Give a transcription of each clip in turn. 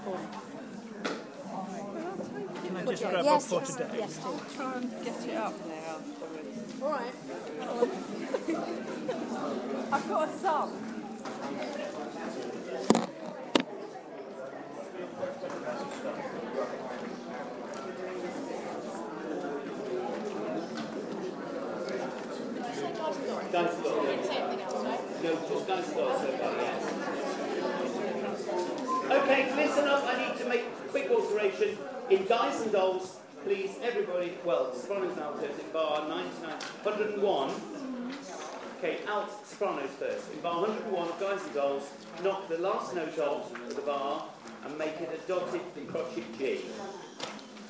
Can I just grab Yes, one yes, for today? yes, do. Try and get it up now. All right. I've got a son. Dice Law. No, just Dice Law so far, yes. Okay, listen up. I need to make a quick alteration. In Dice and Dolls, please, everybody, well, Sopranos and Altos in bar 99, 101. Okay, alt Sopranos first. In bar 101 of Guys and Dolls, knock the last note off of the bar and make it a dotted crotchet G.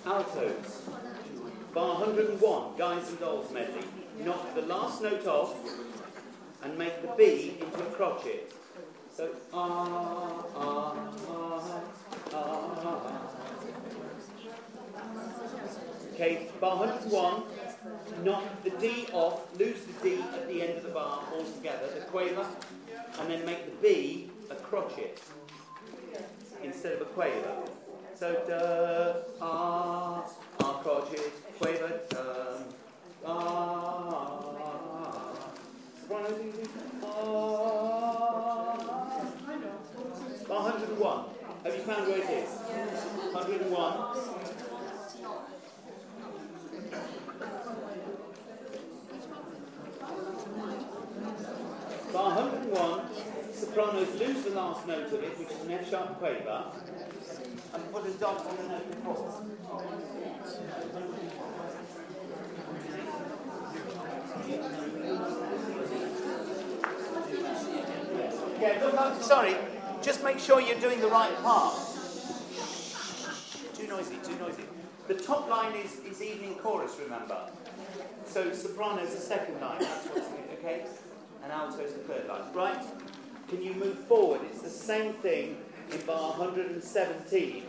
Altos. Bar 101, Guys and Dolls medley. Knock the last note off and make the B into a crotchet. So, ah, ah, ah, ah. Okay, bar 101, knock the D off, lose the D at the end of the bar altogether, the quaver, and then make the B a crotchet instead of a quaver. So, da, ah, ah, crotchet, quaver, um, ah, ding, ding, ah. Bar 101. Have you found where it is? 101. Bar 101, sopranos lose the last note of it, which is an F sharp quaver, and put a dot on the note before. Yeah, look sorry, just make sure you're doing the right part. Too noisy, too noisy. The top line is, is evening chorus, remember? So soprano is the second line, that's what's in okay? And alto is the third line. Right? Can you move forward? It's the same thing in bar 117.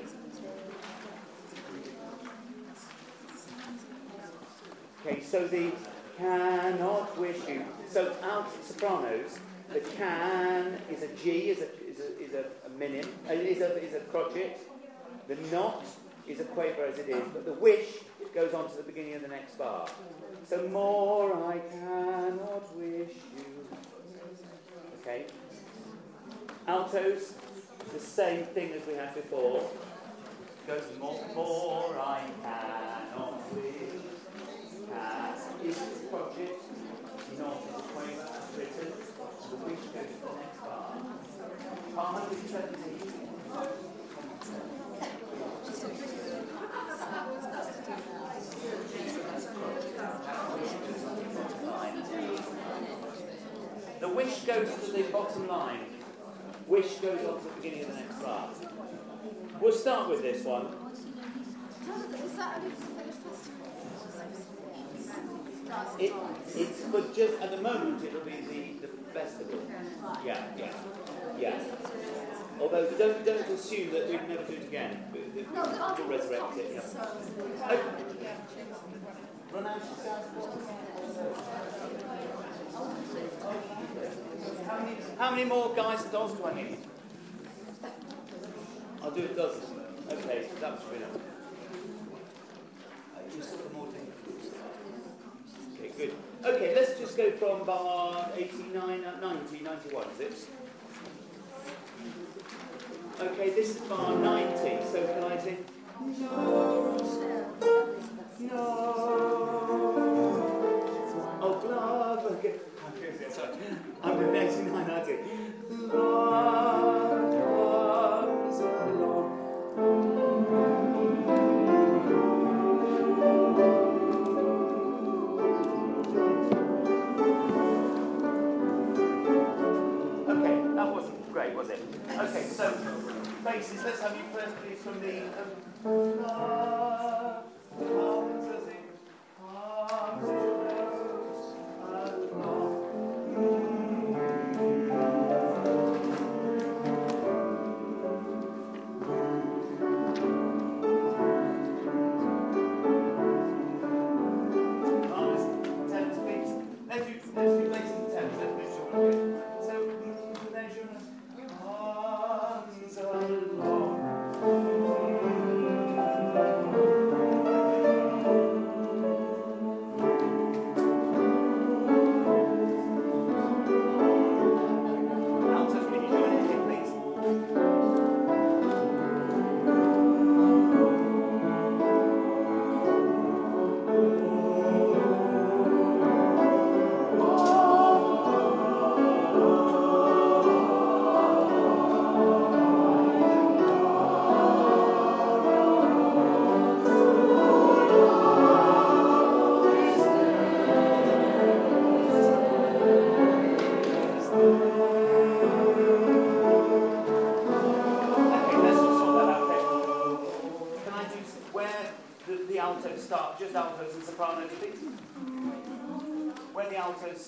Okay, so the cannot wish you. So out sopranos, the can is a G, is a is a a, minim, uh, is a is a crotchet. The not is a quaver as it is, but the wish goes on to the beginning of the next bar. So more I cannot wish you. Okay. Altos, the same thing as we had before. Goes more, more I cannot wish. Can is a crotchet, not is a quaver as written. The wish goes to the next bar. Bar 117. The wish goes to the bottom line. Wish goes on to the beginning of the next bar. We'll start with this one. It, it's for just at the moment it'll be the, the festival. Yeah, yeah, yeah. Although don't don't assume that we'd never do it again. We- we- No, the other We'll resurrect it. Yeah. So, Okay. Run out of. How many, how many more guys and dolls do I need? I'll do a dozen. Okay, that was good. You more. Okay, good. Okay, let's just go from bar 89, uh, 90, 91, is it? Okay, this is bar 90, so can I say, no, no, oh, love, okay. I'm doing 89, 90. Love comes along. Okay, that wasn't great, was it? Okay, so faces, let's have you first, please, from the. Um,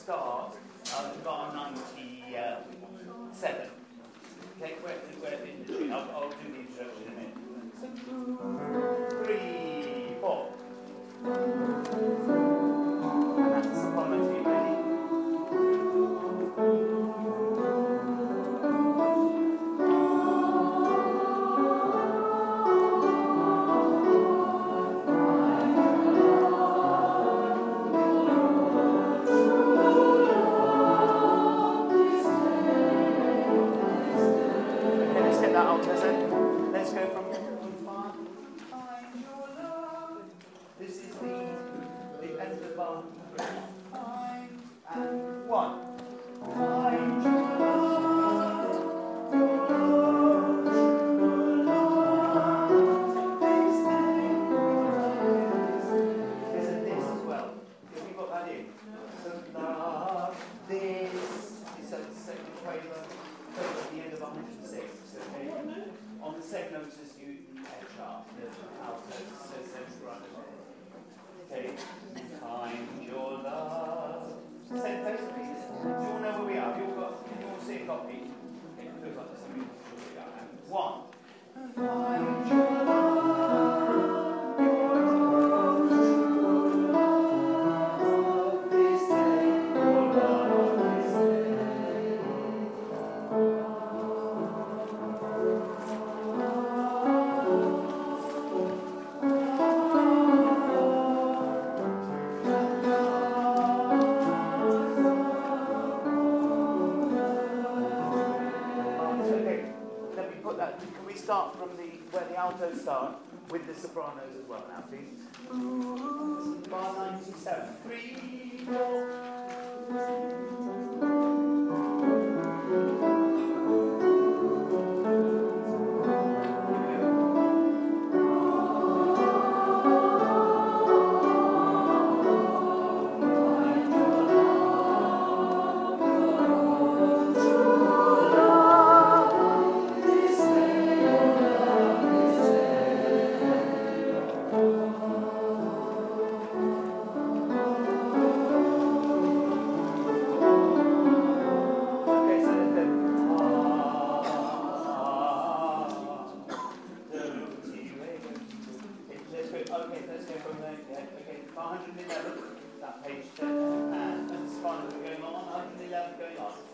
start um, bar 97. Uh, okay, where, where the introduction? I'll, I'll do the introduction in a minute. Three, four. And that's the on the second I'm. Okay, find your love. You all know where we are? Have you all got, you all see a copy? One. Find your love. with The Sopranos as well. Now, please. Bar 97. Three. that going on?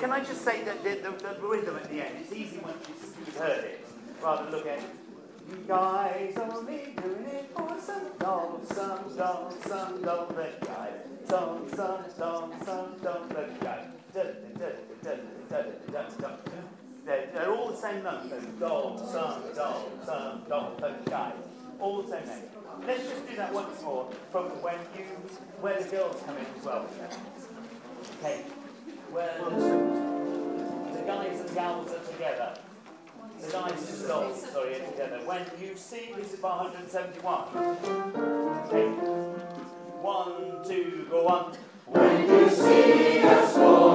Can I just say that the, the, the rhythm at the end? It's easy once you've, heard it, rather look at. You guys only doing it for some doll, some doll, some doll, the guy. Some, some, some, some doll, the guy. They're, all the same note. Doll, some, doll, some, doll, the guy. All the same name. Let's just do that once more from when you, where the girls come in as well. Okay. Where the, guys and gals are together. The guys and dolls, sorry, are together. When you see, this is bar 171. Okay. One, two, go on. When you see a sport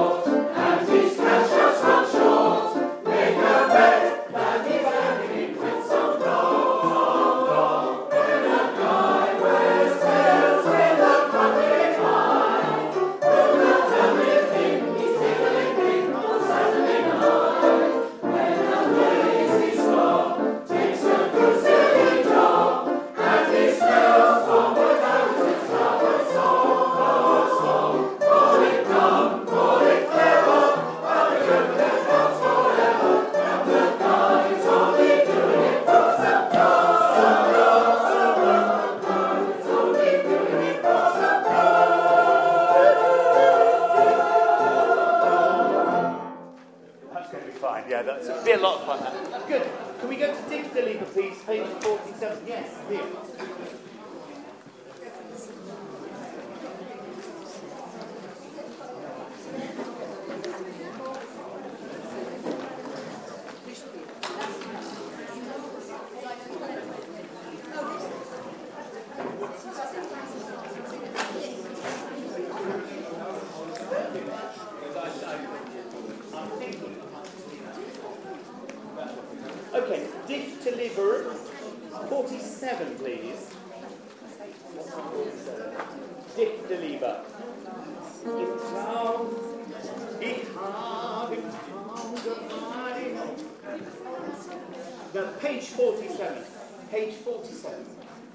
47. Page 47.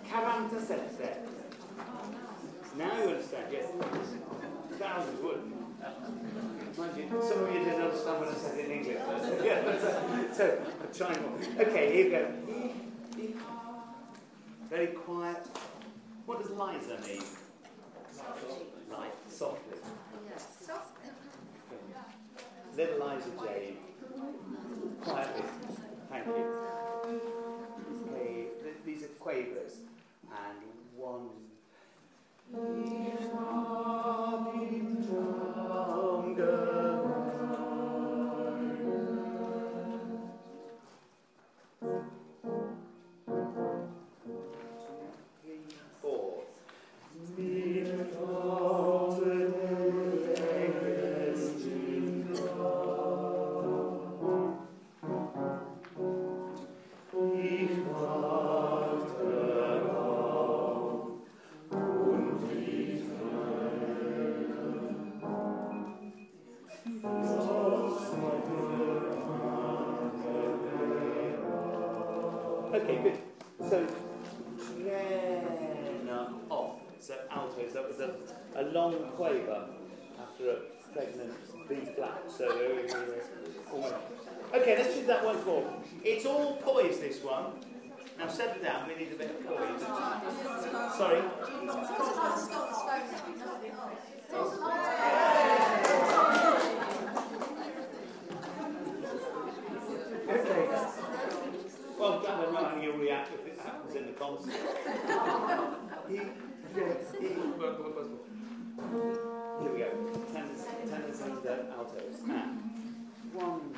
47. Now you understand, yes. Thousands wouldn't. Mind you, some of you didn't understand what I said in English. but- yeah, uh, so, I'm trying. Okay, here we go. Very quiet. What does Liza mean? Light, softly. Little Liza Jane. Quietly. Thank you. Quavers. And one. Four. Settle down. We need a bit of poise. Sorry. Okay. Well, I don't know how you'll react if it happens in the concert. Here we go. Tenors, tenors and altos. And one.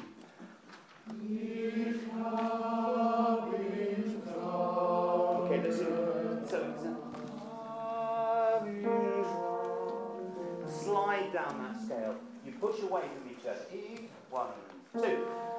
Push away from each other. One, two.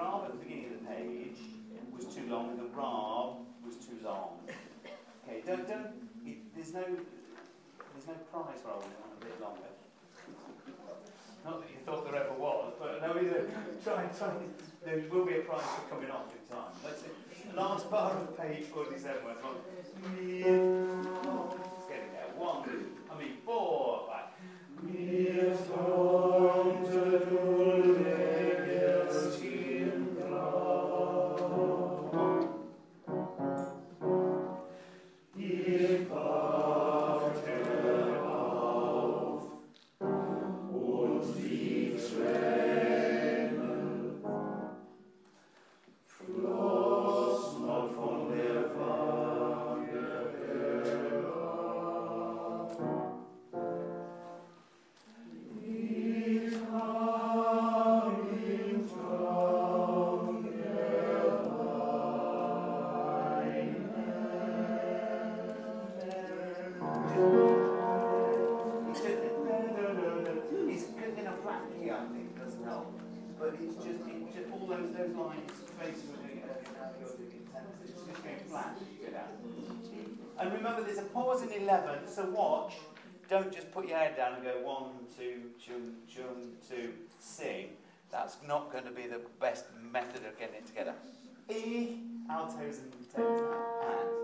The, the at the beginning of the page was too long, and the rab was too long. Okay, don't, don't, it, there's no, there's no prize for holding on a bit longer. Not that you thought there ever was, but no, either. Try, try. There will be a prize for coming off in time. Let's see. The last bar of page 47 was one. Let's get it there. One, I mean, four, five. If two, sing. That's not going to be the best method of getting it together. E, altos and tenors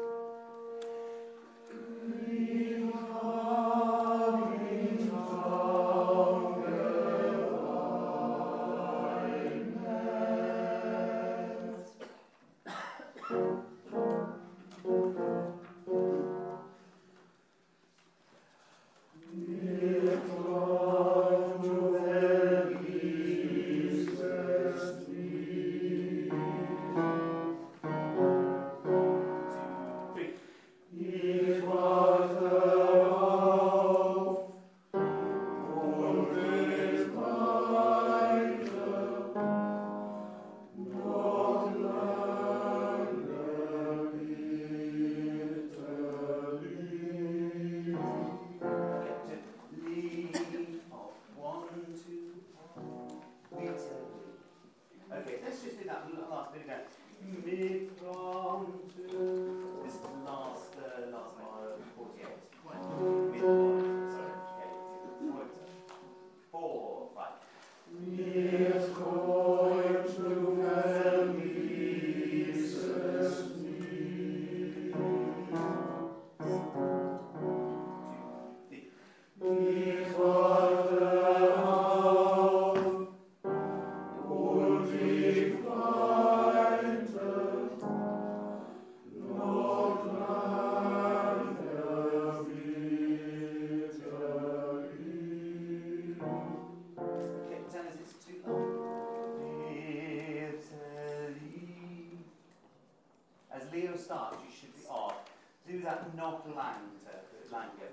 Plattenland uh, landed.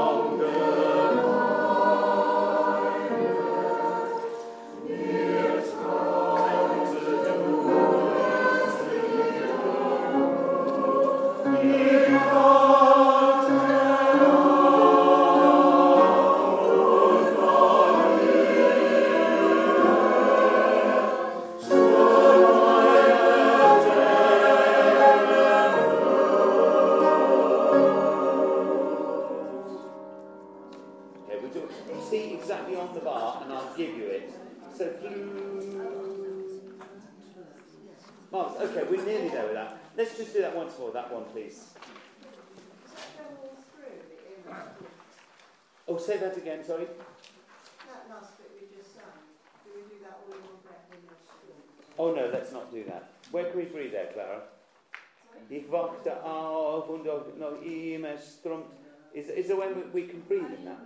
is there when we, we can breathe in that?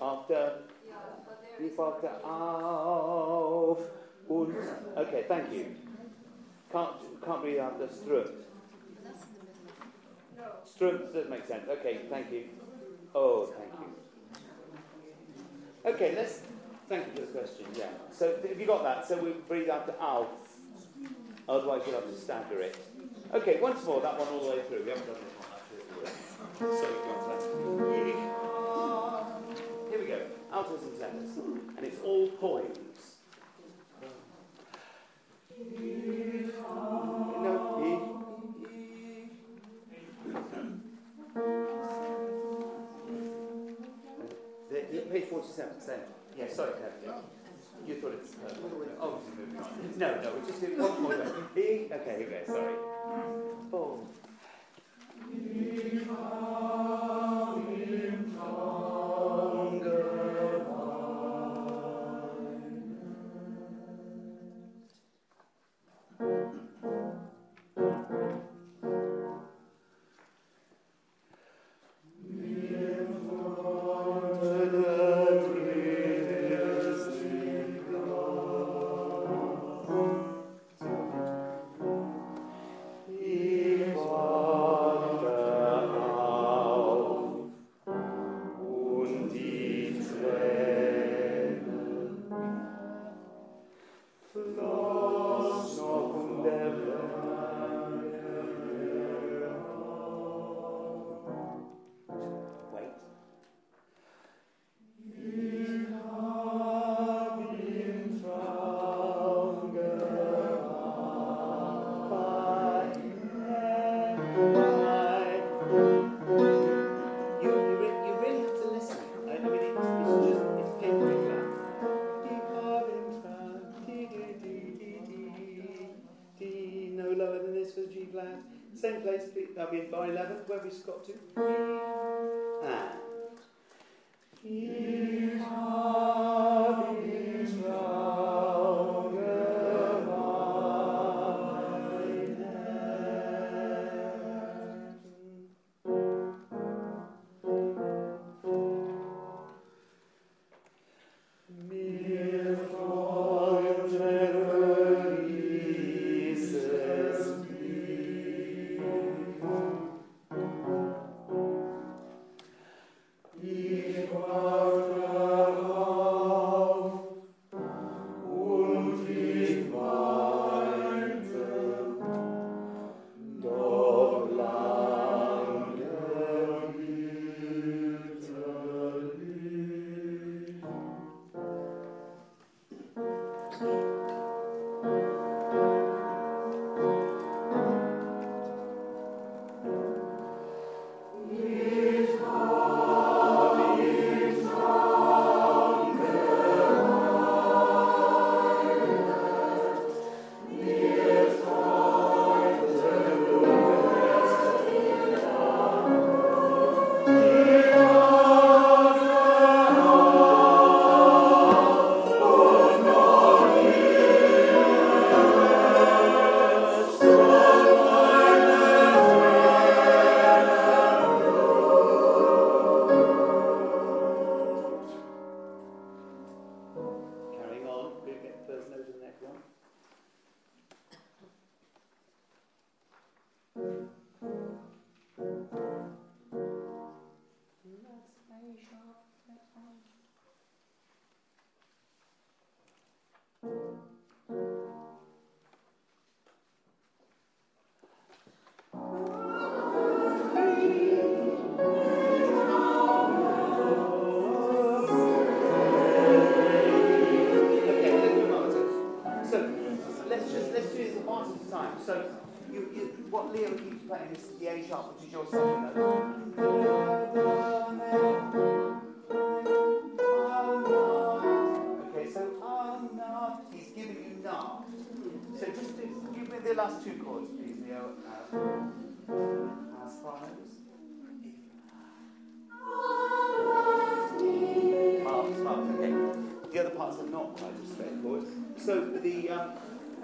After. If after auf und. Okay, thank you. Can't, can't breathe after strunt. Strunt does make sense. Okay, thank you. Oh, thank you. Okay, let's. Thank you for the question. Yeah. So have you got that? So we breathe after auf. Otherwise, you'll have to stagger it. Okay, once more, that one all the way through. We haven't done that one actually. Here we go. Altos and letters. And it's all poised. Page 47, same. Yeah, sorry, Kevin. You thought it's. Uh, oh, no, no, we just did one more. E, okay, here we go, sorry. Four.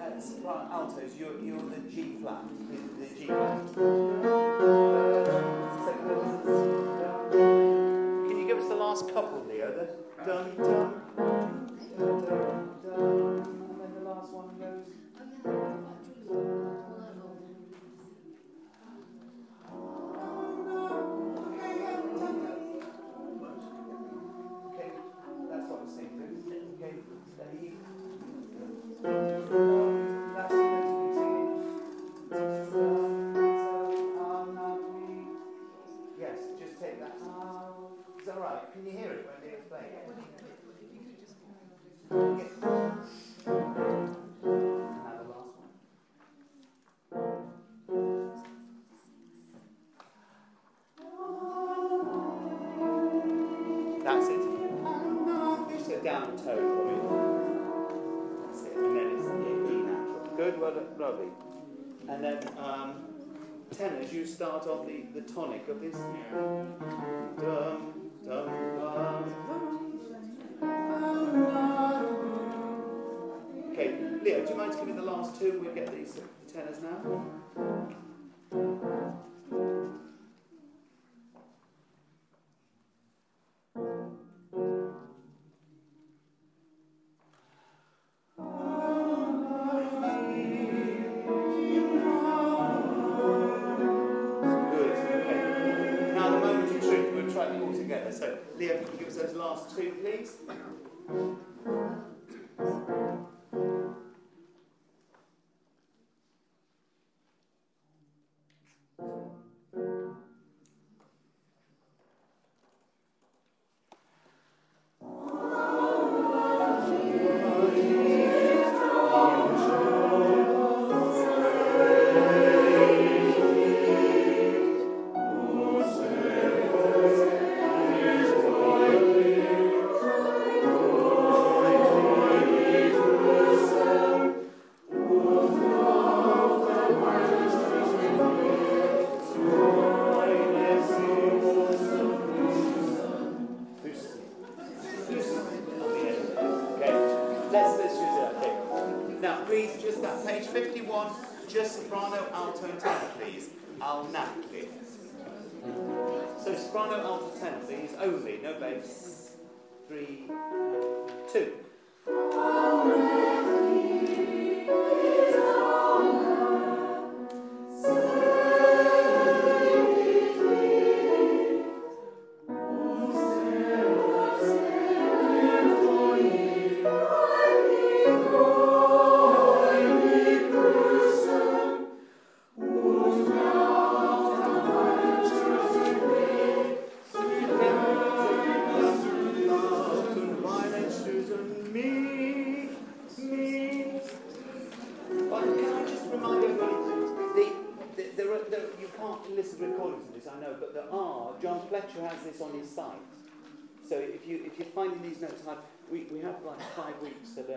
uh, soprano altos, you're, you're the G flat, the, the G flat. Uh, Can you give us the last couple, Leo? The dun dun. make of this dum dum dum. Okay, Leo, do you mind giving the last two? We'll get these tenors now.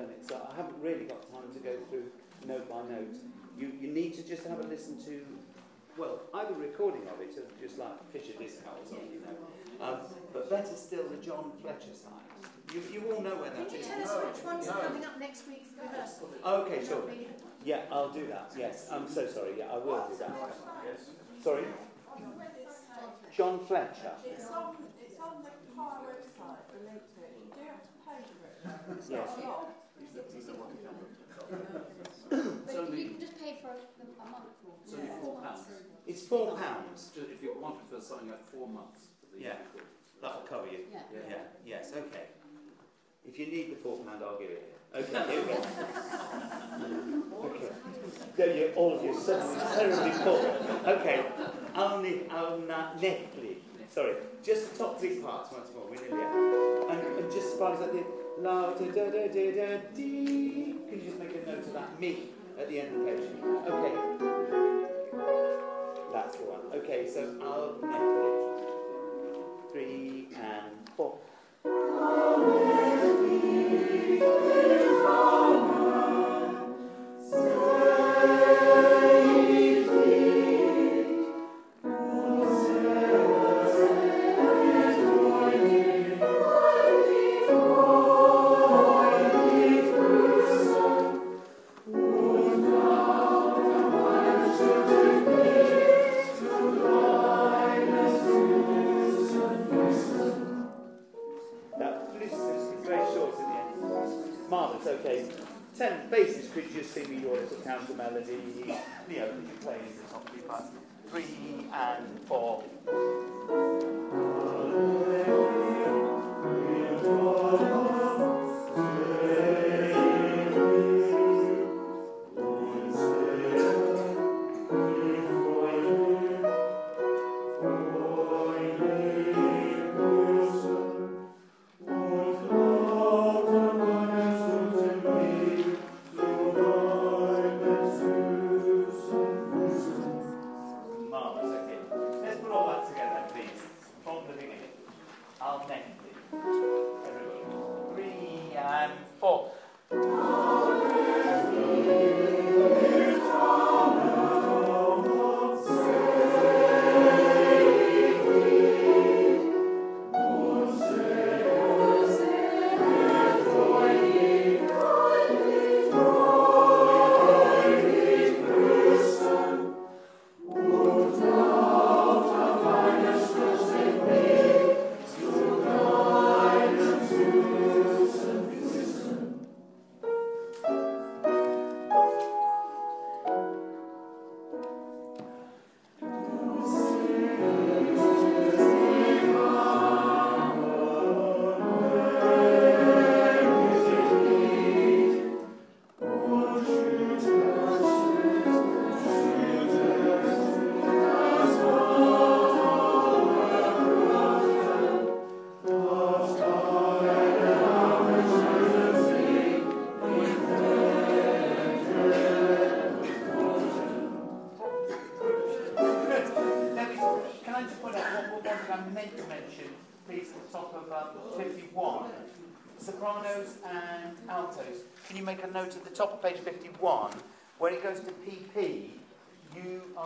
Weeks to learn it, so I haven't really got time to go through note by note. You, you need to just have a listen to, well, either recording of it, or just like Fisher Disco or something, you know. Um, but better still, the John Fletcher side. You, you all know where that is. Can you is. tell us which ones are coming up next week for rehearsal? Okay, sure. Yeah, I'll do that. Yes, I'm so sorry. Yeah, I will do that. Sorry? John Fletcher. It's on, it's on the choir website, the link to it. You do have to pay for it. It's Yes. Not a lot. But you can just pay for a, a month or It's only four months. pounds. It's four pounds. Just if you wanted for something like four months for the Yeah. That'll cover you. Yeah. Yeah. Yes. Okay. If you need the four pound, I'll give it. Okay. Here we go. Okay. There you, all of you, suddenly terribly poor. Okay. Only, netly. Sorry. Just the top three parts once more. We're nearly there. And, and just as far as I did, la da da da da da dee. Can you just make a note of that me at the end of the page? Okay. That's the one. Okay. So I'll netly. Three and four.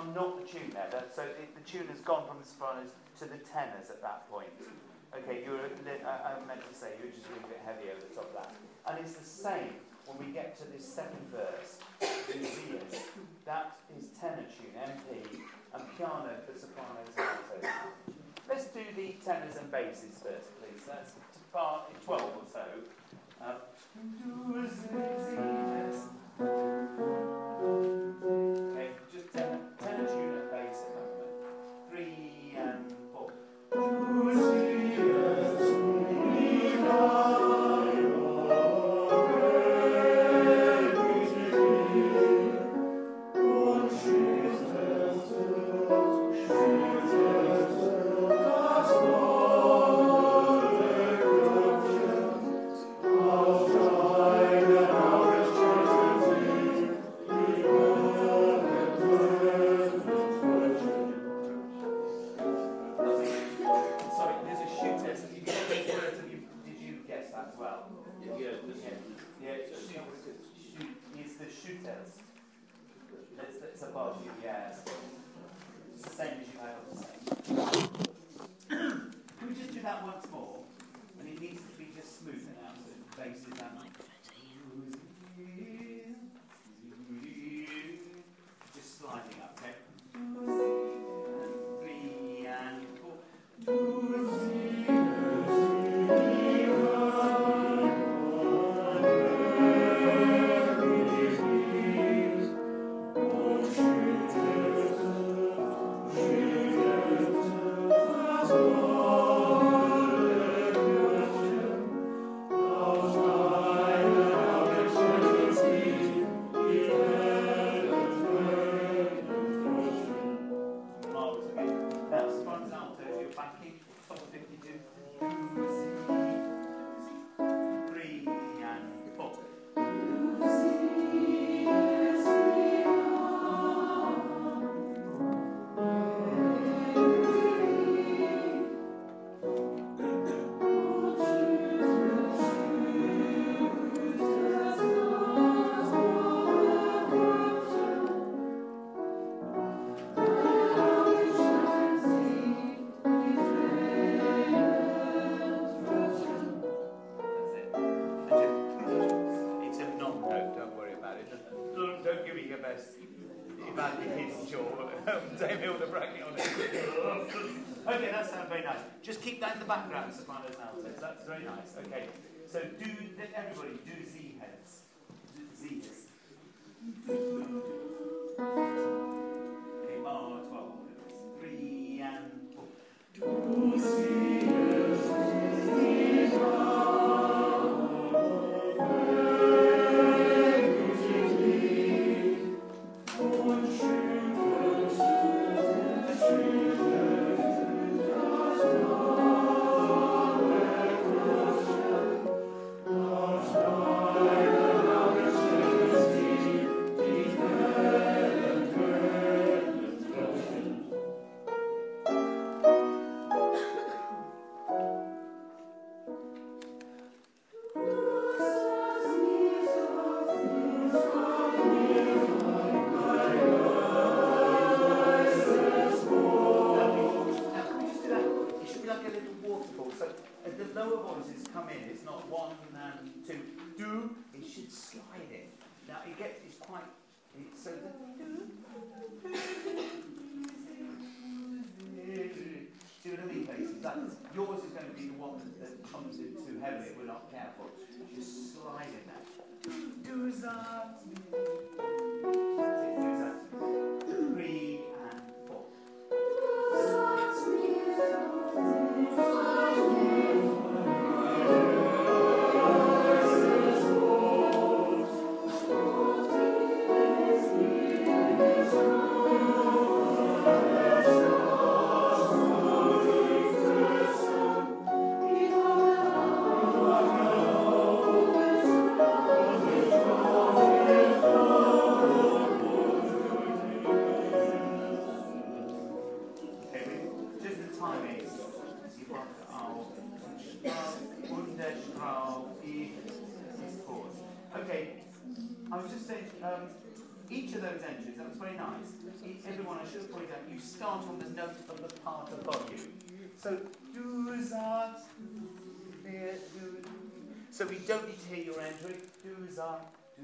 Are not the tune there. That, so the tune has gone from the sopranos to the tenors at that point. Okay, you were, I, I meant to say you were just a little bit heavy over the top of that. And it's the same when we get to this second verse. That is tenor tune, MP, and piano for sopranos and altos. Let's do the tenors and basses first, please. That's part 12 or so. Uh, Dave Hill the bracket on it. okay, that sounds very nice. Just keep that in the background, sopranos and. That's very nice. Okay, so do everybody do Z heads. Z's. Okay, bar 12. Three and four. of the part above you. So, so we don't need to hear your end Do it. Dooza, do,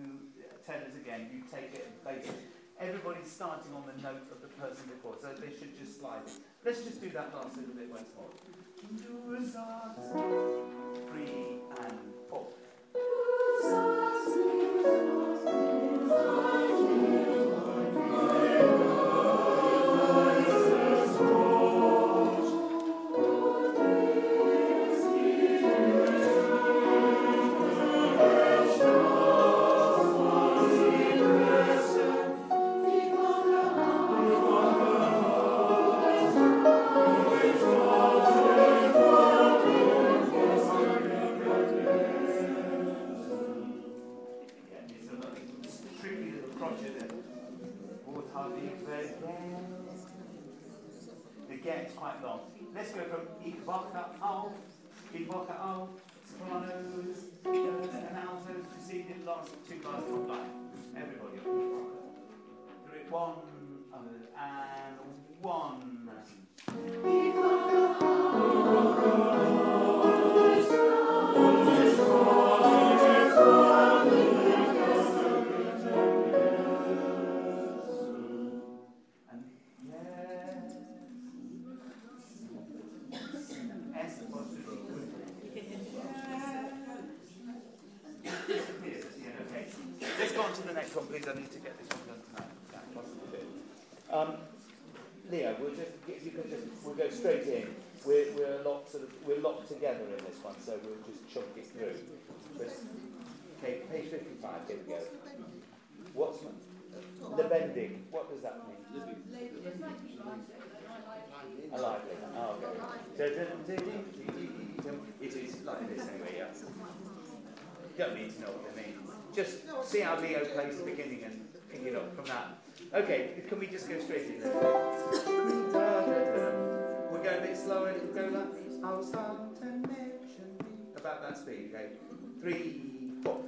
tenors again. You take it and place it. Everybody's starting on the note of the person before, so they should just slide. Let's just do that last little bit once more. Three and four. one uh, and one. About that speed, okay? Three, four.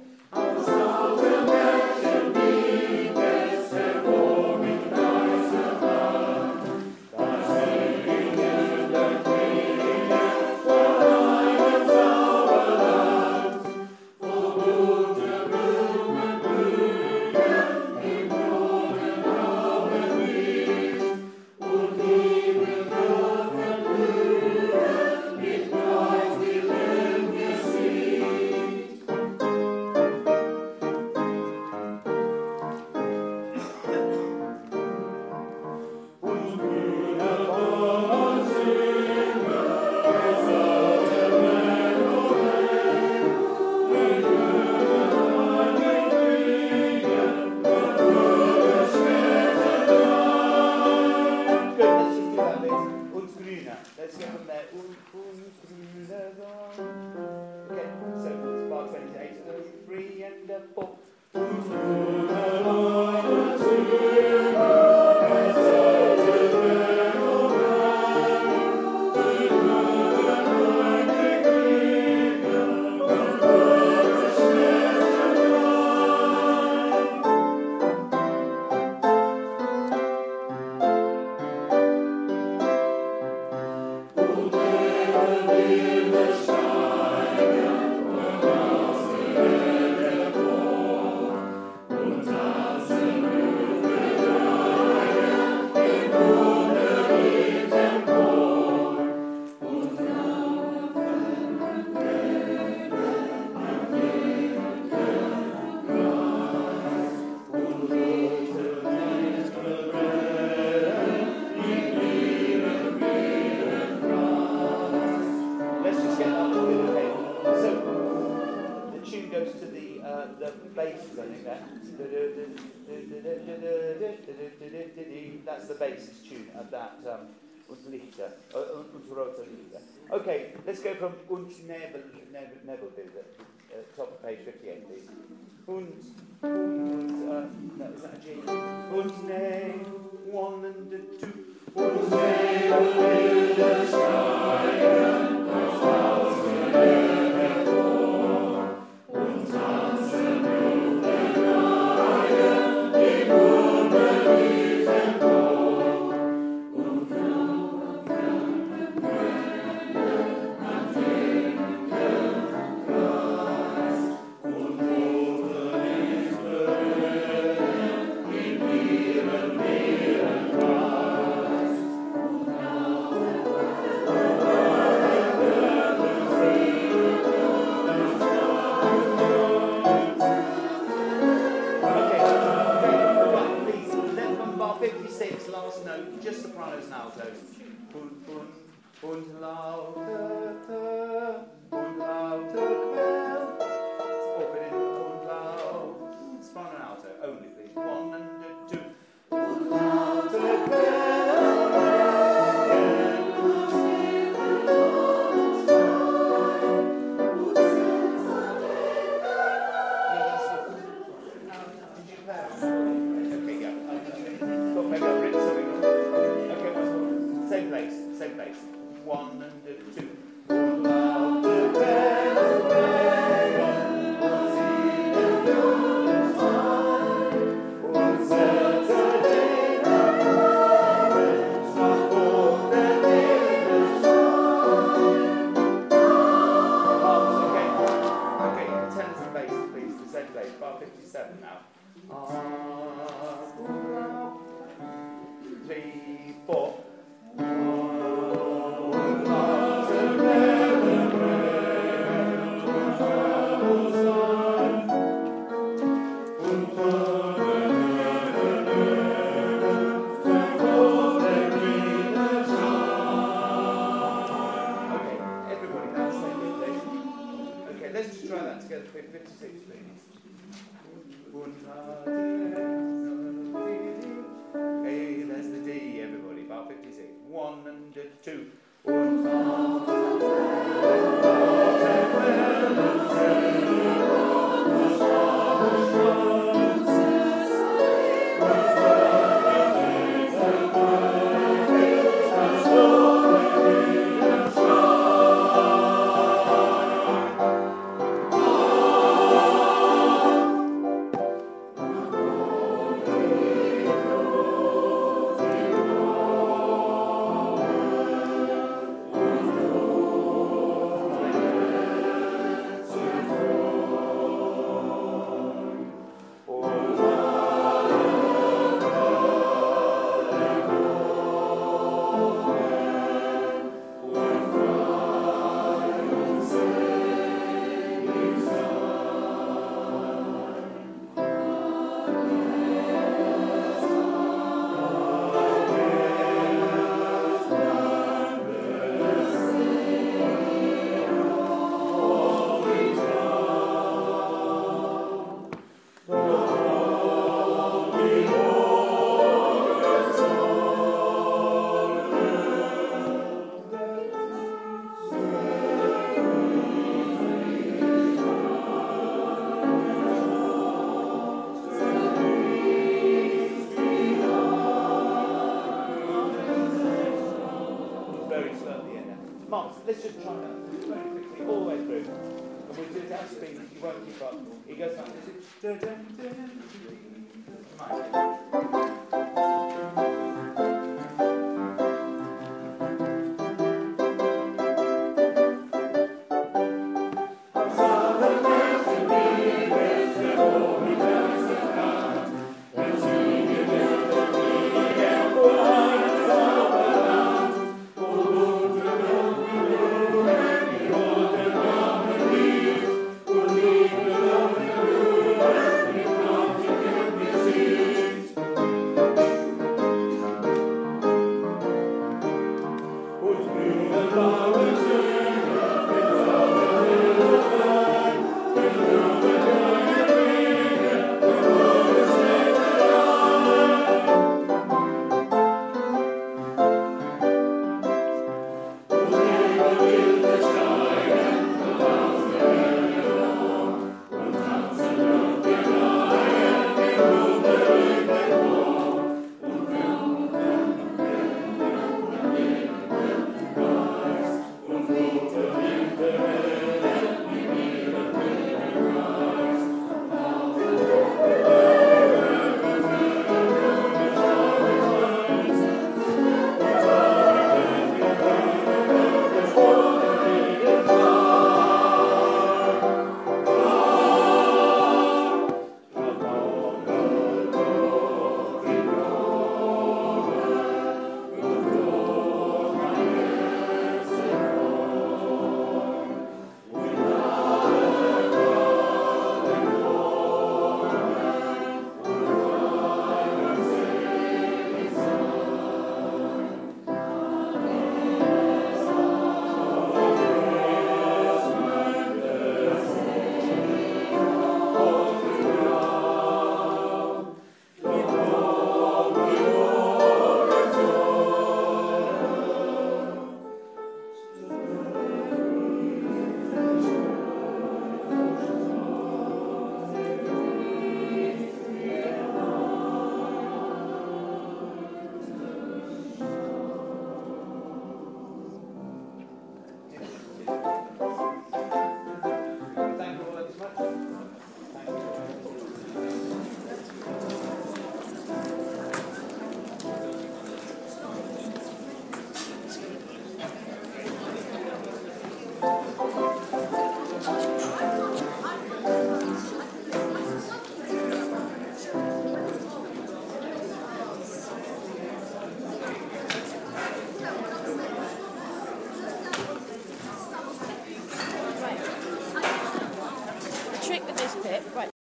und, und, that Und one and two. Und ne.